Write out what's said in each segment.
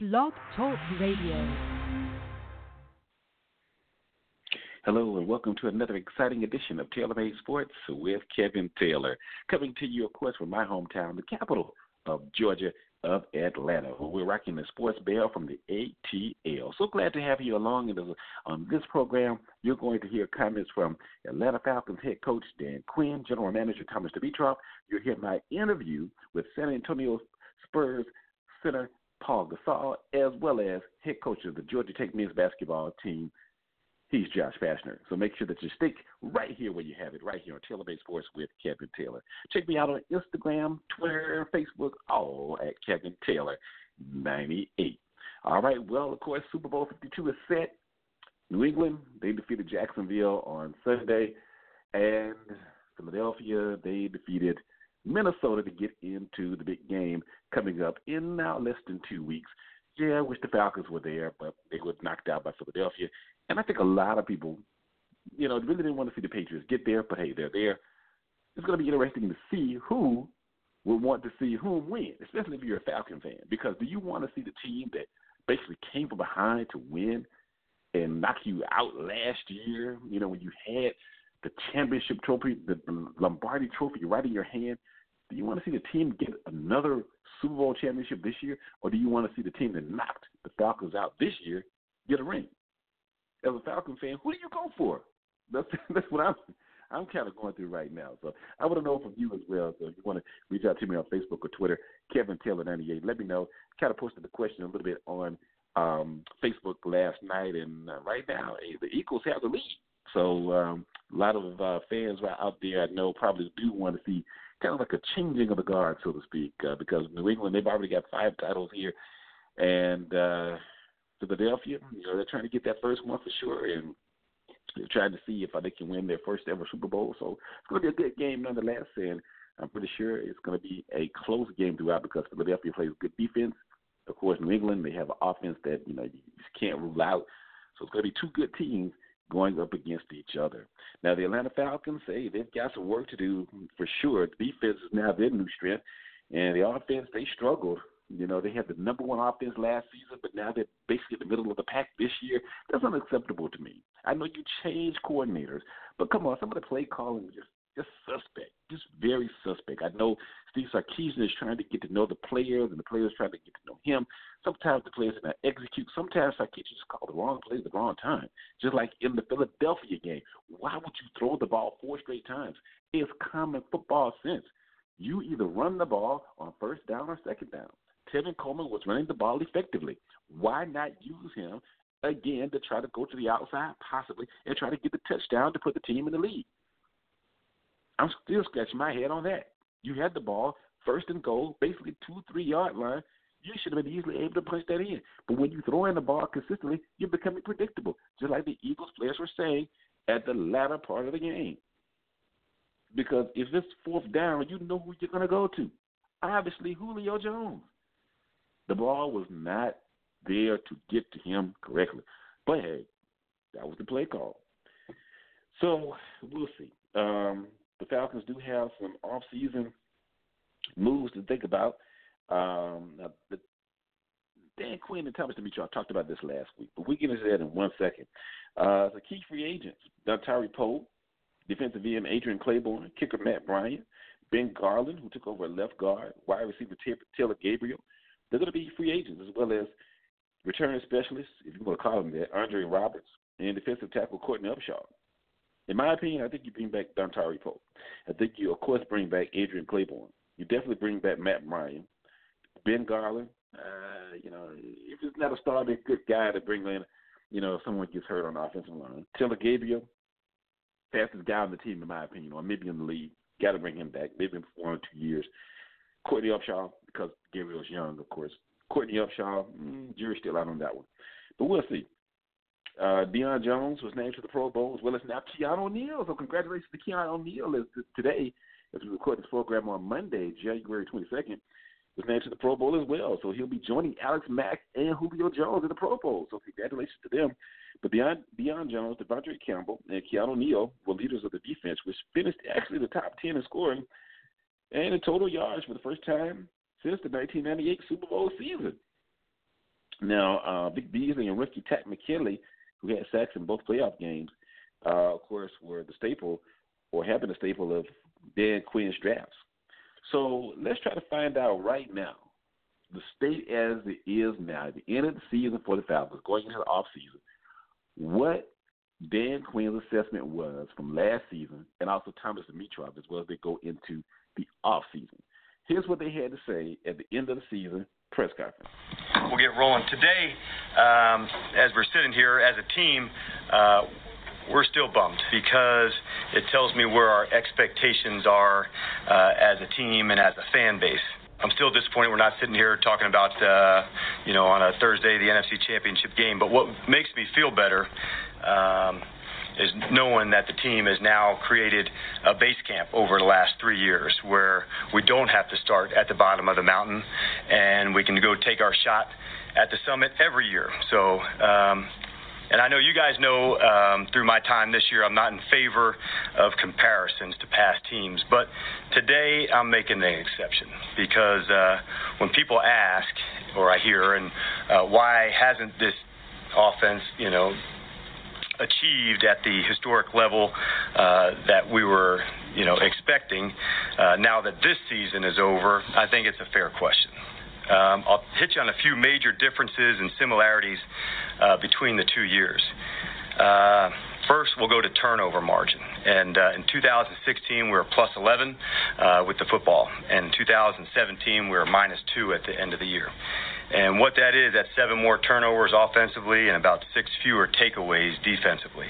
Blog Talk Radio. Hello and welcome to another exciting edition of Taylor Made Sports with Kevin Taylor. Coming to you, of course, from my hometown, the capital of Georgia, of Atlanta. We're rocking the sports bell from the ATL. So glad to have you along in on this program. You're going to hear comments from Atlanta Falcons head coach Dan Quinn, general manager Thomas Dimitroff. You'll hear my interview with San Antonio Spurs center Pau Gasol, as well as head coach of the Georgia Tech men's basketball team, He's Josh Pastner. So make sure that you stick right here where you have it, right here on Taylor Made Sports with Kevin Taylor. Check me out on Instagram, Twitter, Facebook, all at Kevin Taylor 98. All right, well, of course, Super Bowl 52 is set. New England, they defeated Jacksonville on Sunday, and Philadelphia, they defeated Minnesota to get into the big game coming up in now less than two weeks. Yeah, I wish the Falcons were there, but they were knocked out by Philadelphia. And I think a lot of people, you know, really didn't want to see the Patriots get there, but hey, they're there. It's going to be interesting to see who will want to see whom win, especially if you're a Falcon fan. Because do you want to see the team that basically came from behind to win and knock you out last year? You know, when you had the championship trophy, the Lombardi trophy right in your hand. Do you want to see the team get another Super Bowl championship this year, or do you want to see the team that knocked the Falcons out this year get a ring? as a Falcon fan, who do you go for? That's that's what I'm I'm kind of going through right now. So I want to know from you as well. So if you want to reach out to me on Facebook or Twitter, Kevin Taylor ninety eight, let me know. Kind of posted the question a little bit on um, Facebook last night, and uh, right now eh, the Eagles have the lead. So um, a lot of uh, fans out there I know probably do want to see kind of like a changing of the guard, so to speak, uh, because New England they've already got five titles here, and uh, Philadelphia. You know, they're trying to get that first one for sure, and they're trying to see if they can win their first ever Super Bowl. So it's going to be a good game nonetheless, and I'm pretty sure it's going to be a close game throughout because Philadelphia plays good defense. Of course, New England they have an offense that you know you just can't rule out. So it's going to be two good teams going up against each other. Now the Atlanta Falcons, hey, they've got some work to do for sure. Defense is now their new strength, and the offense they struggled you know, they had the number one offense last season, but now they're basically in the middle of the pack this year. That's unacceptable to me. I know you change coordinators, but come on, some of the play calling just just suspect, just very suspect. I know Steve Sarkisian is trying to get to know the players, and the players trying to get to know him. Sometimes the players not execute. Sometimes Sarkisian just call the wrong plays at the wrong time. Just like in the Philadelphia game, why would you throw the ball four straight times? It's common football sense. You either run the ball on first down or second down. Tevin Coleman was running the ball effectively. Why not use him again to try to go to the outside, possibly, and try to get the touchdown to put the team in the lead? I'm still scratching my head on that. You had the ball first and goal, basically two, three yard line. You should have been easily able to punch that in. But when you throw in the ball consistently, you're becoming predictable, just like the Eagles players were saying at the latter part of the game. Because if it's fourth down, you know who you're going to go to. Obviously, Julio Jones. The ball was not there to get to him correctly. But hey, that was the play call. So we'll see. Um, the Falcons do have some off-season moves to think about. Um, the, Dan Quinn and Thomas Dimitroff talked about this last week, but we get into that in one second. Uh, the key free agents: Dontari Poe, defensive end Adrian Clayborn, kicker Matt Bryant, Ben Garland, who took over at left guard, wide receiver Taylor Gabriel, they're going to be free agents as well as return specialists, if you want to call them that, Andre Roberts and defensive tackle Courtney Upshaw. In my opinion, I think you bring back Dontari Poe. I think you, of course, bring back Adrian Clayborn. You definitely bring back Matt Bryant, Ben Garland. Uh, you know, if it's not a star, be a good guy to bring in, you know, if someone gets hurt on the offensive line. Taylor Gabriel, fastest guy on the team, in my opinion, or maybe in the league. Got to bring him back. Maybe in one or two years. Courtney Upshaw, because Gabriel's young, of course. Courtney Upshaw, mm, jury's still out on that one. But we'll see. Uh, Deion Jones was named to the Pro Bowl, as well as now O'Neal. So congratulations to Keanu O'Neal as today, as we record this program on Monday, January 22nd, was named to the Pro Bowl as well. So he'll be joining Alex Mack and Julio Jones in the Pro Bowl. So congratulations to them. But Deion, Deion Jones, De'Vondre Campbell, and Keanu O'Neal were leaders of the defense, which finished actually the top 10 in scoring and in total yards for the first time since the 1998 Super Bowl season. Now, uh, Vic Beasley and rookie Takk McKinley, who had sacks in both playoff games, uh, of course, were the staple or have been the staple of Dan Quinn's drafts. So let's try to find out right now the state as it is now, at the end of the season for the Falcons, going into the off season, what Dan Quinn's assessment was from last season, and also Thomas Dimitroff as well as they go into the off season. Here's what they had to say at the end of the season press conference. We'll get rolling today. Um, as we're sitting here as a team, uh, we're still bummed because it tells me where our expectations are uh, as a team and as a fan base. I'm still disappointed we're not sitting here talking about, uh, you know, on a Thursday the NFC Championship game. But what makes me feel better um, is knowing that the team has now created a base camp over the last three years where we don't have to start at the bottom of the mountain and we can go take our shot at the summit every year. So. Um, and I know you guys know um, through my time this year, I'm not in favor of comparisons to past teams. But today, I'm making an exception because uh, when people ask, or I hear, and uh, why hasn't this offense, you know, achieved at the historic level uh, that we were, you know, expecting. Uh, now that this season is over, I think it's a fair question. Um, I'll hit you on a few major differences and similarities uh, between the two years. Uh, first, we'll go to turnover margin. And uh, in 2016, we were plus 11 uh, with the football. And in 2017, we were minus 2 at the end of the year. And what that is, that's seven more turnovers offensively and about six fewer takeaways defensively.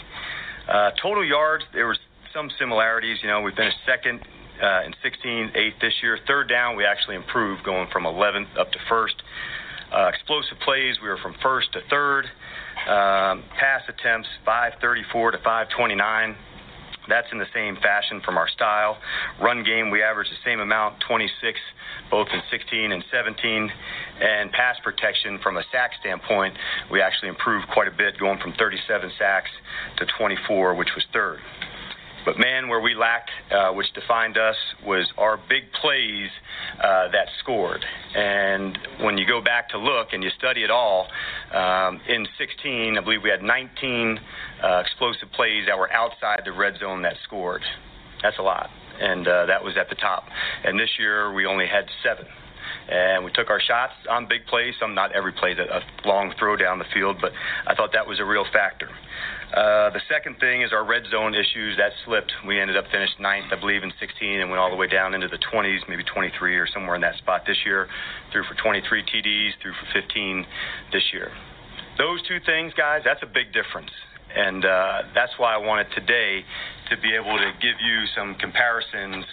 Uh, total yards, there was some similarities. You know, we finished second uh, in 16, eighth this year. Third down, we actually improved, going from 11th up to first. Uh, explosive plays, we were from first to third. Um, pass attempts, 534 to 529. That's in the same fashion from our style. Run game, we averaged the same amount, 26, both in 16 and 17. And pass protection, from a sack standpoint, we actually improved quite a bit, going from 37 sacks to 24, which was third. Where we lacked, uh, which defined us, was our big plays uh, that scored. And when you go back to look and you study it all, um, in 16, I believe we had 19 uh, explosive plays that were outside the red zone that scored. That's a lot. And uh, that was at the top. And this year, we only had seven and we took our shots on big plays. Some not every play, that a long throw down the field, but I thought that was a real factor. Uh, the second thing is our red zone issues. That slipped. We ended up finished ninth, I believe, in 16 and went all the way down into the 20s, maybe 23 or somewhere in that spot this year. Threw for 23 TDs, threw for 15 this year. Those two things, guys, that's a big difference. And uh, that's why I wanted today to be able to give you some comparisons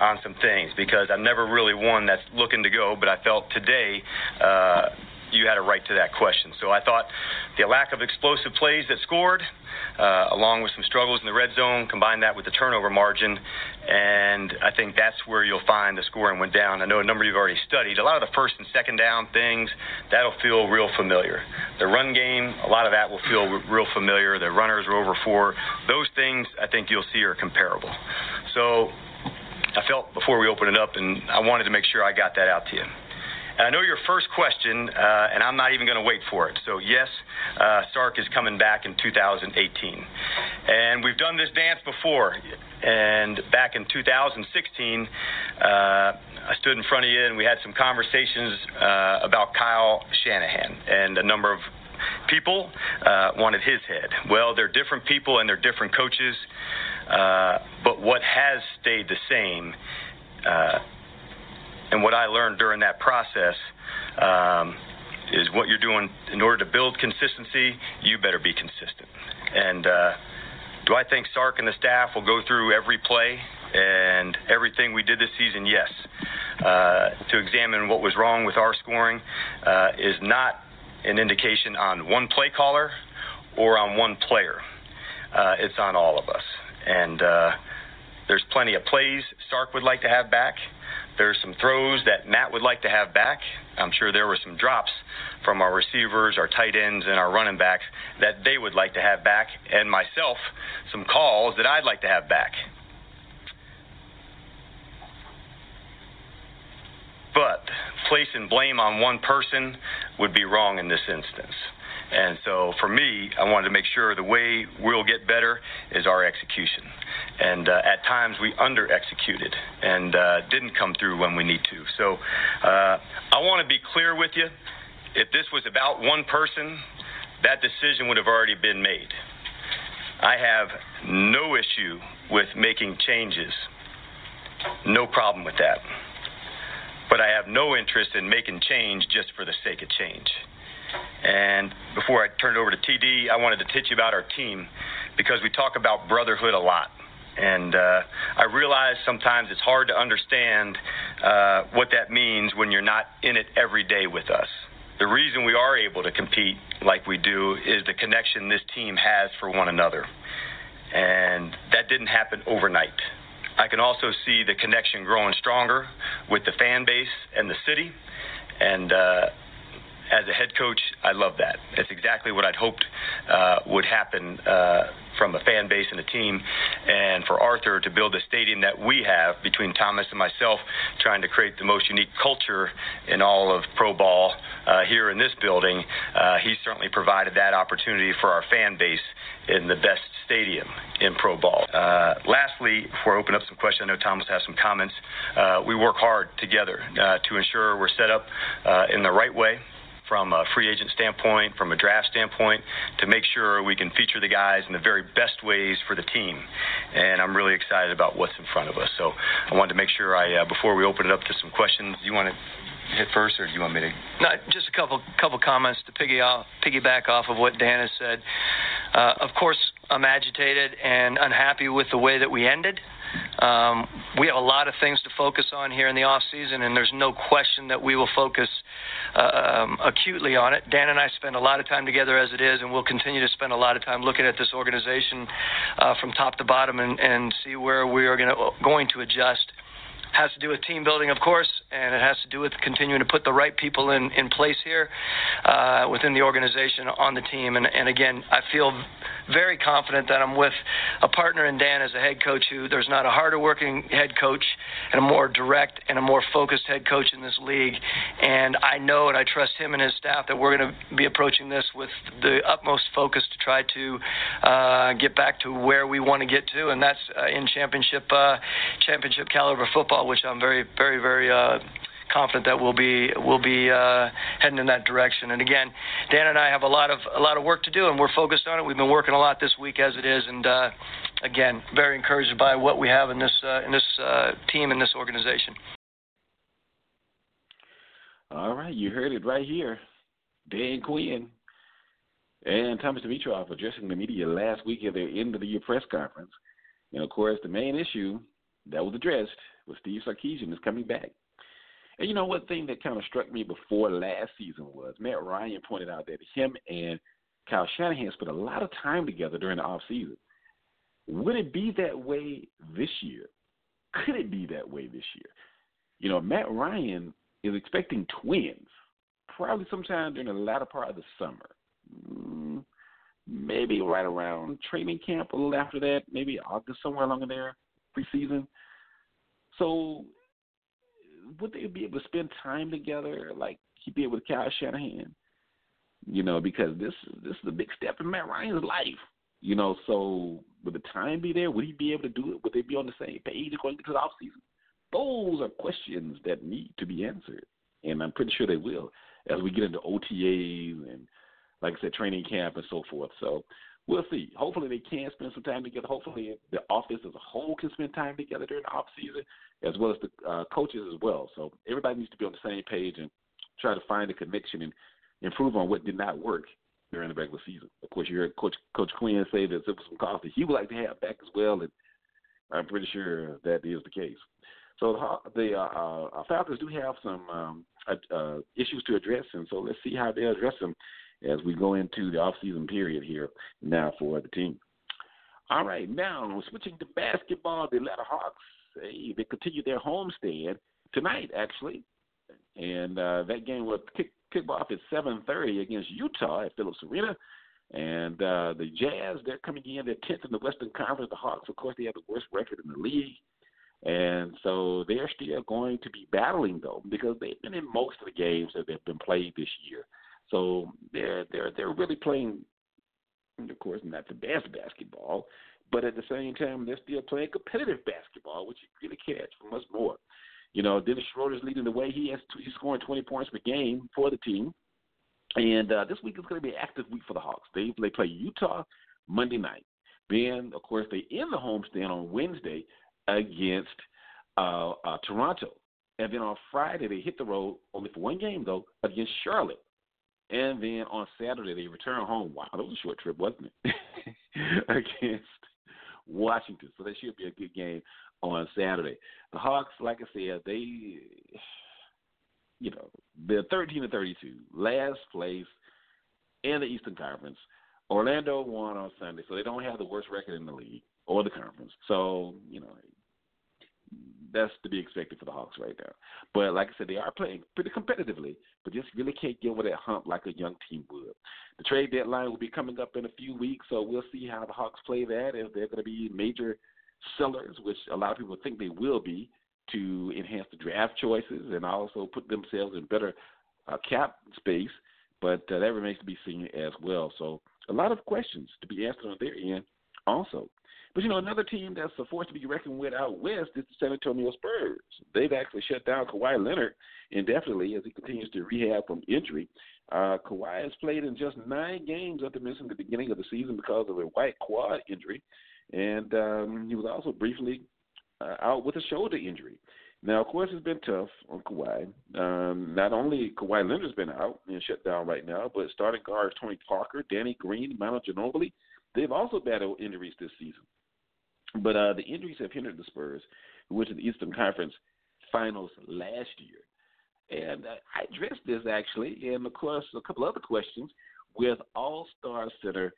on some things because I'm never really one that's looking to go, but I felt today uh, you had a right to that question. So I thought the lack of explosive plays that scored, uh, along with some struggles in the red zone, combine that with the turnover margin, and I think that's where you'll find the scoring went down. I know a number you've already studied. A lot of the first and second down things, that'll feel real familiar. The run game, a lot of that will feel real familiar. The runners over four. Those things I think you'll see are comparable. So I felt before we open it up, and I wanted to make sure I got that out to you. And I know your first question, uh, and I'm not even going to wait for it. So, yes, uh, Sark is coming back in 2018. And we've done this dance before. And back in 2016, uh, I stood in front of you and we had some conversations uh, about Kyle Shanahan and a number of people uh, wanted his head. Well, they're different people and they're different coaches. Uh, but what has stayed the same uh, and what I learned during that process um, is what you're doing in order to build consistency, you better be consistent. And uh, do I think Sark and the staff will go through every play and everything we did this season? Yes. Uh, to examine what was wrong with our scoring uh, is not an indication on one play caller or on one player. Uh, it's on all of us. And uh, there's plenty of plays Sark would like to have back. There's some throws that Matt would like to have back. I'm sure there were some drops from our receivers, our tight ends, and our running backs that they would like to have back, and myself, some calls that I'd like to have back. But placing blame on one person would be wrong in this instance. And so for me, I wanted to make sure the way we'll get better is our execution. And uh, at times we under executed and uh, didn't come through when we need to. So uh, I want to be clear with you. If this was about one person, that decision would have already been made. I have no issue with making changes. No problem with that. But I have no interest in making change just for the sake of change. And before I turn it over to TD, I wanted to teach you about our team because we talk about brotherhood a lot. And uh, I realize sometimes it's hard to understand uh, what that means when you're not in it every day with us. The reason we are able to compete like we do is the connection this team has for one another. And that didn't happen overnight. I can also see the connection growing stronger with the fan base and the city. And uh, as a head coach, I love that. It's exactly what I'd hoped uh, would happen uh, from a fan base and a team. And for Arthur to build a stadium that we have between Thomas and myself, trying to create the most unique culture in all of pro ball uh, here in this building, uh, he certainly provided that opportunity for our fan base in the best stadium in pro ball. Uh, lastly, before I open up some questions, I know Thomas has some comments. Uh, we work hard together to ensure we're set up in the right way from a free agent standpoint, from a draft standpoint, to make sure we can feature the guys in the very best ways for the team. And I'm really excited about what's in front of us. So I wanted to make sure I, uh, before we open it up to some questions, do you want to hit first, or do you want me to? No, just a couple couple comments to piggy off, piggyback off of what Dan has said. Uh, of course, I'm agitated and unhappy with the way that we ended. Um, we have a lot of things to focus on here in the off season, and there's no question that we will focus uh, um, acutely on it. Dan and I spend a lot of time together as it is, and we'll continue to spend a lot of time looking at this organization uh, from top to bottom and, and see where we are gonna, going to adjust has to do with team building, of course, and it has to do with continuing to put the right people in, in place here uh, within the organization on the team. And, and again, I feel very confident that I'm with a partner in Dan as a head coach who there's not a harder working head coach and a more direct and a more focused head coach in this league. And I know and I trust him and his staff that we're going to be approaching this with the utmost focus to try to uh, get back to where we want to get to, and that's uh, in championship uh, championship caliber football, which I'm very very very uh, confident that we'll be we'll be uh, heading in that direction. And again, Dan and I have a lot of a lot of work to do, and we're focused on it. We've been working a lot this week as it is, and uh, again, very encouraged by what we have in this uh, in this uh, team in this organization. All right, you heard it right here, Dan Quinn and Thomas Dimitroff addressing the media last week at their end of the year press conference. And of course, the main issue that was addressed was Steve Sarkisian is coming back. And you know what thing that kind of struck me before last season was Matt Ryan pointed out that him and Kyle Shanahan spent a lot of time together during the off season. Would it be that way this year? Could it be that way this year? You know, Matt Ryan is expecting twins, probably sometime during the latter part of the summer. Mm, maybe right around training camp, a little after that, maybe August, somewhere along in there, preseason. So would they be able to spend time together like he did with Kyle Shanahan? You know, because this this is a big step in Matt Ryan's life. You know, so would the time be there? Would he be able to do it? Would they be on the same page going into the off season? Those are questions that need to be answered, and I'm pretty sure they will as we get into OTAs and, like I said, training camp and so forth. So we'll see. Hopefully they can spend some time together. Hopefully the office as a whole can spend time together during the off season, as well as the uh, coaches as well. So everybody needs to be on the same page and try to find a connection and improve on what did not work during the regular season. Of course, you heard Coach Coach Quinn say that there was some calls that he would like to have back as well, and I'm pretty sure that is the case. So the, the uh, uh, Falcons do have some um, uh, issues to address, and so let's see how they address them as we go into the off-season period here now for the team. All right, now switching to basketball, the Atlanta Hawks hey, they continue their homestand tonight, actually, and uh, that game will kick kick off at 7:30 against Utah at Phillips Arena. And uh, the Jazz, they're coming in. They're 10th in the Western Conference. The Hawks, of course, they have the worst record in the league. And so they're still going to be battling, though, because they've been in most of the games that have been played this year. So they're they're they're really playing, of course, not the best basketball, but at the same time they're still playing competitive basketball, which you really can't ask for much more. You know, Dennis Schroeder's leading the way. He has he's scoring 20 points per game for the team. And uh, this week is going to be an active week for the Hawks. They they play Utah Monday night. Then, of course, they end the homestand on Wednesday against uh, uh, Toronto. And then on Friday, they hit the road, only for one game, though, against Charlotte. And then on Saturday, they return home. Wow, that was a short trip, wasn't it? against Washington. So that should be a good game on Saturday. The Hawks, like I said, they, you know, they're 13 and 32, last place in the Eastern Conference. Orlando won on Sunday, so they don't have the worst record in the league or the conference. So, you know, that's to be expected for the Hawks right now. But like I said, they are playing pretty competitively, but just really can't get over that hump like a young team would. The trade deadline will be coming up in a few weeks, so we'll see how the Hawks play that. If they're going to be major sellers, which a lot of people think they will be, to enhance the draft choices and also put themselves in better uh, cap space. But uh, that remains to be seen as well. So a lot of questions to be answered on their end also. But you know, another team that's a force to be reckoned with out west is the San Antonio Spurs. They've actually shut down Kawhi Leonard indefinitely as he continues to rehab from injury. Uh, Kawhi has played in just nine games after missing the beginning of the season because of a white quad injury, and um, he was also briefly uh, out with a shoulder injury. Now, of course, it's been tough on Kawhi. Um, not only Kawhi Leonard's been out and shut down right now, but starting guards Tony Parker, Danny Green, Manu Ginobili, they've also battled injuries this season. But uh, the injuries have hindered the Spurs, who went to the Eastern Conference Finals last year. And uh, I addressed this actually, and of course, a couple other questions with All Star center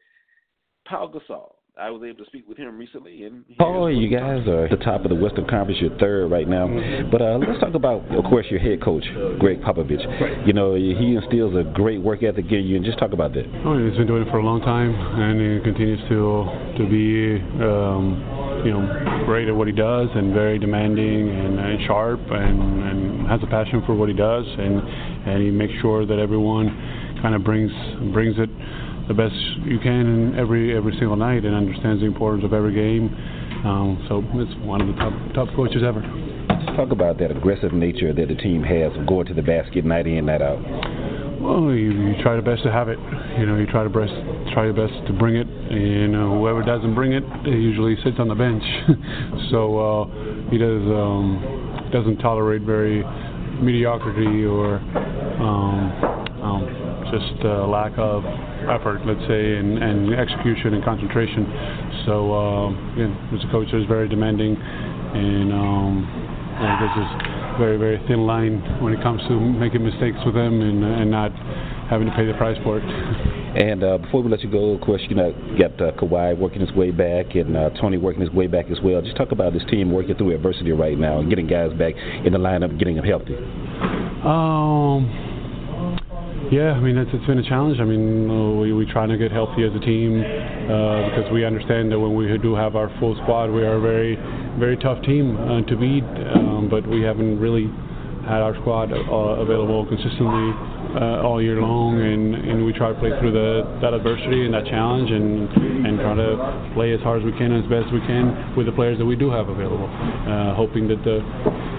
Pau Gasol. I was able to speak with him recently. And oh, you guys are at the top of the Western Conference. You're third right now. But uh, let's talk about, of course, your head coach, Gregg Popovich. You know, he instills a great work ethic in you, and just talk about that. Oh, he's been doing it for a long time, and he continues to to be, um, you know, great at what he does, and very demanding and, and sharp, and, and has a passion for what he does, and and he makes sure that everyone kind of brings brings it the best you can every every single night and understands the importance of every game. Um, so it's one of the top top coaches ever. Talk about that aggressive nature that the team has of going to the basket night in night out. Well, you, you try the best to have it. You know, you try to best try your best to bring it, and uh, whoever doesn't bring it, usually sits on the bench. so uh, he does um, doesn't tolerate very mediocrity or um, um, just uh, lack of effort, let's say, and, and execution and concentration. So, uh, again, as a coach, is very demanding, and um, this very, very thin line when it comes to making mistakes with them and, and not having to pay the price for it. And uh, before we let you go, of course, you know, got uh, Kawhi working his way back and uh, Tony working his way back as well. Just talk about this team working through adversity right now and getting guys back in the lineup, getting them healthy. Um yeah, I mean it's, it's been a challenge. I mean uh, we we trying to get healthy as a team uh, because we understand that when we do have our full squad, we are a very very tough team uh, to beat. Um, but we haven't really had our squad uh, available consistently uh, all year long, and, and we try to play through the, that adversity and that challenge, and and try to play as hard as we can and as best we can with the players that we do have available, uh, hoping that the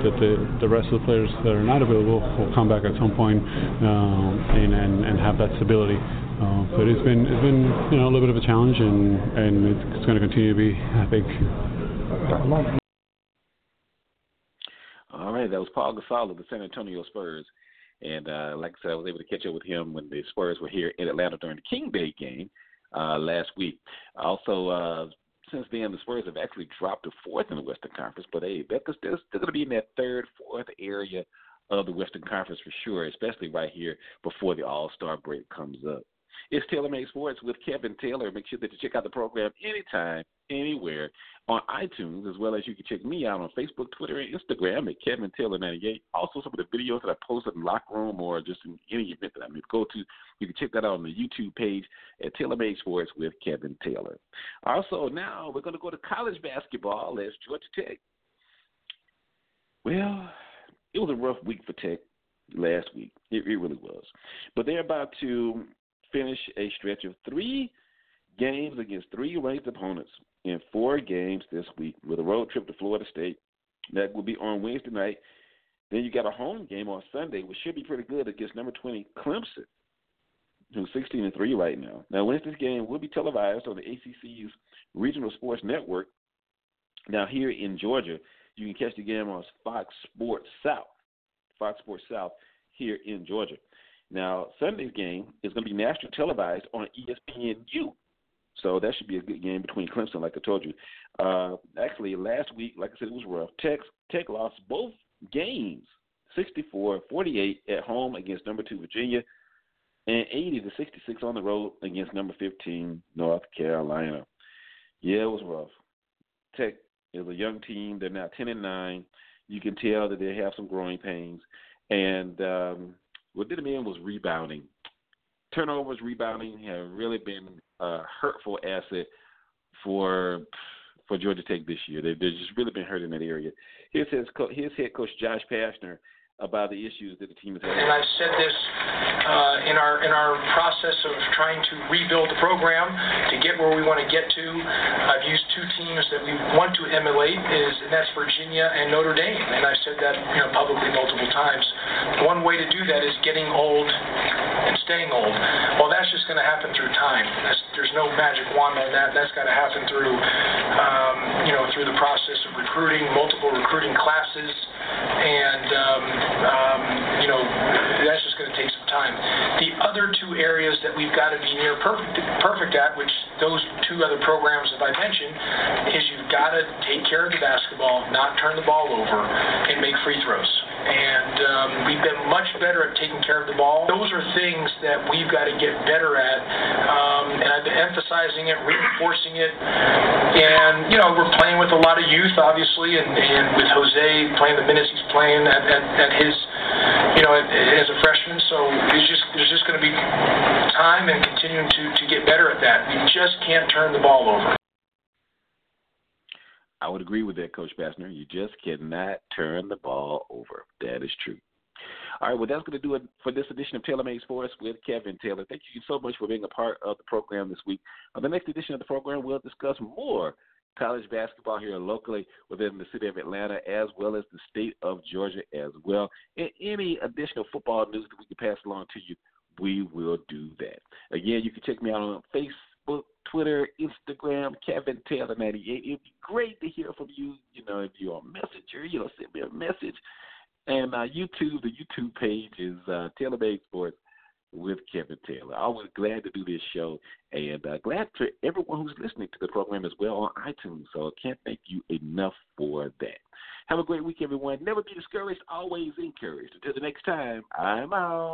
that the, the rest of the players that are not available will come back at some point um, and, and and have that stability. Uh, but it's been it's been you know a little bit of a challenge, and and it's going to continue to be, I think. All right, that was Pau Gasol of the San Antonio Spurs. And uh, like I said, I was able to catch up with him when the Spurs were here in Atlanta during the King Day game uh, last week. Also, uh, since then, the Spurs have actually dropped to fourth in the Western Conference, but hey, they're, they're still going to be in that third, fourth area of the Western Conference for sure, especially right here before the All Star break comes up. It's Taylor Made Sports with Kevin Taylor. Make sure that you check out the program anytime, anywhere on iTunes, as well as you can check me out on Facebook, Twitter, and Instagram at Kevin Taylor 98. Also, some of the videos that I posted in the locker room or just in any event that I may go to, you can check that out on the YouTube page at Taylor Made Sports with Kevin Taylor. Also, now we're going to go to college basketball as Georgia Tech. Well, it was a rough week for Tech last week. It, it really was. But they're about to finish a stretch of three games against three ranked opponents in four games this week with a road trip to Florida State. That will be on Wednesday night. Then you got a home game on Sunday, which should be pretty good against number 20 Clemson, who's 16 and three right now. Now, Wednesday's game will be televised on the ACC's regional sports network. Now, here in Georgia, you can catch the game on Fox Sports South. Fox Sports South here in Georgia. Now, Sunday's game is going to be nationally televised on ESPNU. So that should be a good game between Clemson, like I told you. Uh, actually, last week, like I said, it was rough. Tech, Tech lost both games, 64-48 at home against number two Virginia, and 80 to 66 on the road against number 15 North Carolina. Yeah, it was rough. Tech is a young team. They're now 10 and 9. You can tell that they have some growing pains. And um, what did the man was rebounding. Turnovers, rebounding have really been a hurtful asset for for Georgia Tech this year. They've, they've just really been hurt in that area. Here's his, his head coach Josh Pastner about the issues that the team is having. And I've said this uh, in our in our process of trying to rebuild the program to get where we want to get to. I've used two teams that we want to emulate, is and that's Virginia and Notre Dame, and I've said that you know publicly multiple times. One way to do that is getting old and staying old. Well, that's just going to happen through time. That's, there's no magic wand on that. That's got to happen through um, you know through the process recruiting, multiple recruiting classes, and um, um, you know, that's just going to take time. The other two areas that we've got to be near perfect, perfect at, which those two other programs that I mentioned, is you've got to take care of the basketball, not turn the ball over, and make free throws. And um, we've been much better at taking care of the ball. Those are things that we've got to get better at. Um, and I've been emphasizing it, reinforcing it. And, you know, we're playing with a lot of youth, obviously, and, and with Jose playing the minutes he's playing at, at, at his, you know, as a freshman. So there's just there's just going to be time and continuing to, to get better at that. You just can't turn the ball over. I would agree with that, Coach Pastner. You just cannot turn the ball over. That is true. All right, well, that's going to do it for this edition of Taylor Made Sports with Kevin Taylor. Thank you so much for being a part of the program this week. On the next edition of the program, we'll discuss more college basketball here locally within the city of Atlanta as well as the state of Georgia as well. And any additional football news that we can pass along to you, we will do that. Again, you can check me out on Facebook, Twitter, Instagram, Kevin Taylor 98. It'd be great to hear from you. You know, if you're a messenger, you know, send me a message. And uh, YouTube, the YouTube page is uh, Taylor Made Sports with Kevin Taylor. Always glad to do this show, and uh, glad to everyone who's listening to the program as well on iTunes. So I can't thank you enough for that. Have a great week, everyone. Never be discouraged, always encouraged. Until the next time, I'm out.